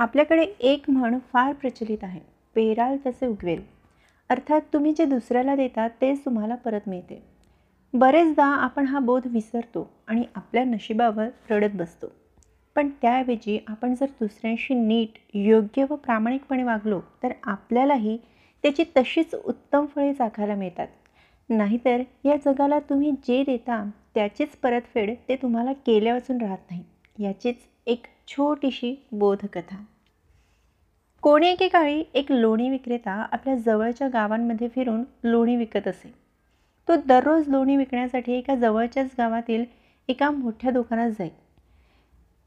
आपल्याकडे एक म्हण फार प्रचलित आहे. पेराल तसे उगवेल. अर्थात तुम्ही जे दुसऱ्याला देता तेच तुम्हाला परत मिळते. बरेचदा आपण हा बोध विसरतो आणि आपल्या नशिबावर रडत बसतो. पण त्याऐवजी आपण जर दुसऱ्यांशी नीट योग्य व प्रामाणिकपणे वागलो तर आपल्यालाही त्याची तशीच उत्तम फळे चाखायला मिळतात. नाहीतर या जगाला तुम्ही जे देता त्याचीच परतफेड ते तुम्हाला केल्यावाचून राहत नाही. याचीच एक छोटीशी बोधकथा. कोणी एकेकाळी एक लोणी विक्रेता आपल्या जवळच्या गावांमध्ये फिरून लोणी विकत असे. तो दररोज लोणी विकण्यासाठी एका जवळच्याच गावातील एका मोठ्या दुकानात जाई.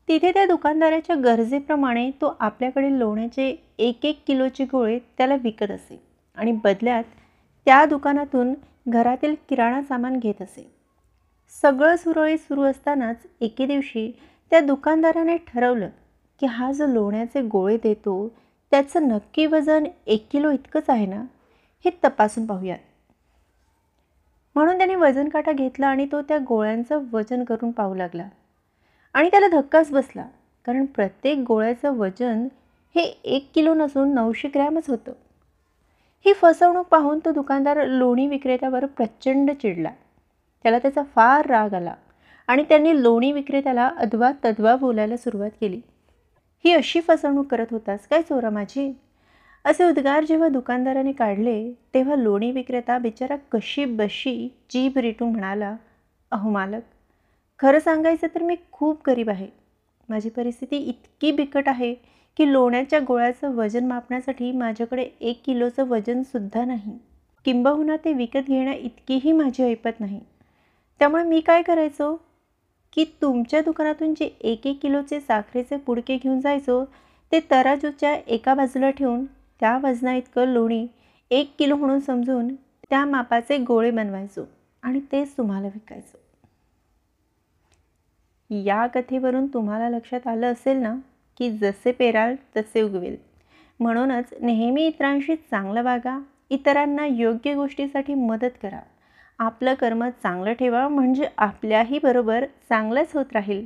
तिथे त्या दुकानदाराच्या गरजेप्रमाणे तो आपल्याकडे लोण्याचे एक एक किलोचे गोळे त्याला विकत असे आणि बदल्यात त्या दुकानातून घरातील किराणा सामान घेत असे. सगळं सुरळीत सुरू असतानाच एके दिवशी त्या दुकानदाराने ठरवलं की हा जो लोण्याचे गोळे देतो त्याचं नक्की वजन एक किलो इतकंच आहे ना हे तपासून पाहूयात. म्हणून त्याने वजन काटा घेतला आणि तो त्या गोळ्यांचं वजन करून पाहू लागला. आणि त्याला धक्काच बसला कारण प्रत्येक गोळ्याचं वजन हे एक किलो नसून नऊशे ग्रॅमच होतं. ही फसवणूक पाहून तो दुकानदार लोणी विक्रेत्यावर प्रचंड चिडला. त्याला त्याचा फार राग आला आणि त्यांनी लोणी विक्रेत्याला अद्वा तद्वा बोलायला सुरुवात केली. ही अशी फसवणूक करत होतास काय चोरा माझी? असे उद्गार जेव्हा दुकानदाराने काढले तेव्हा लोणी विक्रेता बिचारा कशी बशी जीभ रिटून म्हणाला अहो मालक खरं सांगायचं तर मी खूप गरीब आहे. माझी परिस्थिती इतकी बिकट आहे की लोण्याच्या गोळ्याचं वजन मापण्यासाठी माझ्याकडे एक किलोचं वजनसुद्धा नाही. किंबहुना ते विकत घेण्या इतकीही माझी ऐपत नाही. त्यामुळे मी काय करायचो? की तुमच्या दुकानातून जे एक एक किलोचे साखरेचे पुडके घेऊन जायचो ते तराजूच्या एका बाजूला ठेवून त्या वजना इतकं लोणी एक किलो म्हणून समजून त्या मापाचे गोळे बनवायचो आणि तेच तुम्हाला विकायचो. या कथेवरून तुम्हाला लक्षात आलं असेल ना की जसे पेराल तसे उगवेल. म्हणूनच नेहमी इतरांशी चांगलं वागा इतरांना योग्य गोष्टीसाठी मदत करा. आपलं कर्म चांगलं ठेवा म्हणजे आपल्याही बरोबर चांगलंच होत राहील.